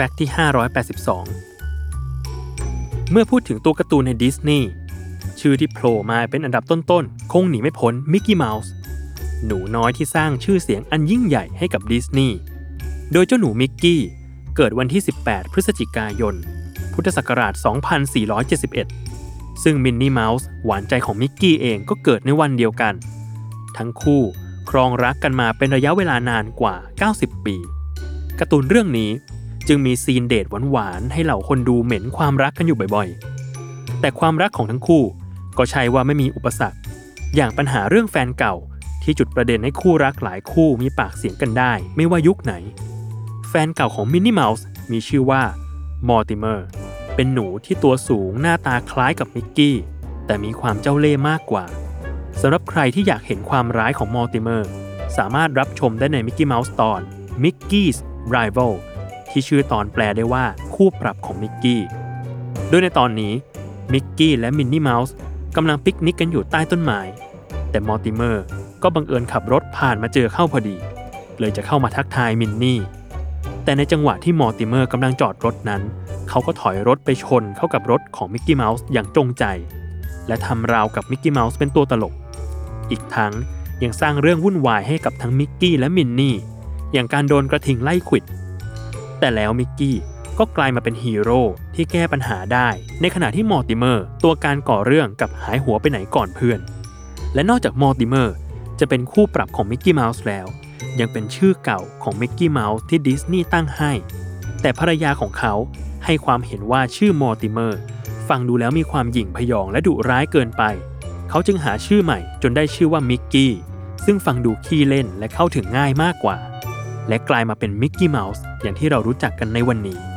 fact ที่ 582 เมื่อพูดถึงตัวการ์ตูนในดิสนีย์ชื่อที่โผล่มาเป็นอันดับต้นๆ คงหนีไม่พ้นมิกกี้เมาส์หนูน้อยที่สร้างชื่อเสียงอันยิ่งใหญ่ให้กับดิสนีย์โดยเจ้าหนูมิกกี้เกิดวันที่ 18 พฤศจิกายน พุทธศักราช 2471 ซึ่งมินนี่เมาส์หวานใจของมิกกี้เองก็เกิดในวันเดียวกัน ทั้งคู่ครองรักกันมาเป็นระยะเวลานานกว่า 90 ปีการ์ตูนเรื่องนี้ จึงมีซีนเดทหวานๆให้เหล่าคนดูเหม็นความรักกันอยู่บ่อยๆ แต่ความรักของทั้งคู่ก็ใช่ว่าไม่มีอุปสรรค อย่างปัญหาเรื่องแฟนเก่าที่จุดประเด็นให้คู่รักหลายคู่มีปากเสียงกันได้ ไม่ว่ายุคไหน แฟนเก่าของมินนี่เมาส์มีชื่อว่ามอร์ติเมอร์เป็นหนูที่ตัวสูงหน้าตาคล้ายกับมิกกี้ แต่มีความเจ้าเล่ห์มากกว่าสำหรับใครที่อยากเห็นความร้ายของมอร์ติเมอร์ สามารถรับชมได้ในมิกกี้เมาส์ตอน Mickey's Rival ที่ชื่อตอนแปลได้ว่าคู่ปรับของมิกกี้โดยในตอนนี้มิกกี้และมินนี่เมาส์กำลังปิกนิกกันอยู่ใต้ต้นไม้แต่มอร์ติเมอร์ก็บังเอิญขับรถผ่านมาเจอเข้าพอดี เลยจะเข้ามาทักทายมินนี่ แต่ในจังหวะที่มอร์ติเมอร์กำลังจอดรถนั้น เขาก็ถอยรถไปชนเข้ากับรถของมิกกี้เมาส์อย่างจงใจ และทำราวกับมิกกี้เมาส์เป็นตัวตลก อีกทั้งยังสร้างเรื่องวุ่นวายให้กับทั้งมิกกี้และมินนี่ อย่างการโดนกระทิงไล่ขวิด แต่แล้วมิกกี้ก็กลายมาเป็นฮีโร่ที่แก้ปัญหาได้ ในขณะที่มอร์ติเมอร์ตัวการก่อเรื่องกลับหายหัวไปไหนก่อนเพื่อน และนอกจากมอร์ติเมอร์จะเป็นคู่ปรับของมิกกี้เมาส์แล้ว ยังเป็นชื่อเก่าของมิกกี้เมาส์ที่ดิสนีย์ตั้งให้ แต่ภรรยาของเขาให้ความเห็นว่าชื่อมอร์ติเมอร์ฟังดูแล้วมีความหยิ่งพยองและดุร้ายเกินไป เขาจึงหาชื่อใหม่จนได้ชื่อว่ามิกกี้ซึ่งฟังดูขี้เล่นและเข้าถึงง่ายมากกว่า และกลายมาเป็นมิกกี้เมาส์อย่างที่เรารู้จักกันในวันนี้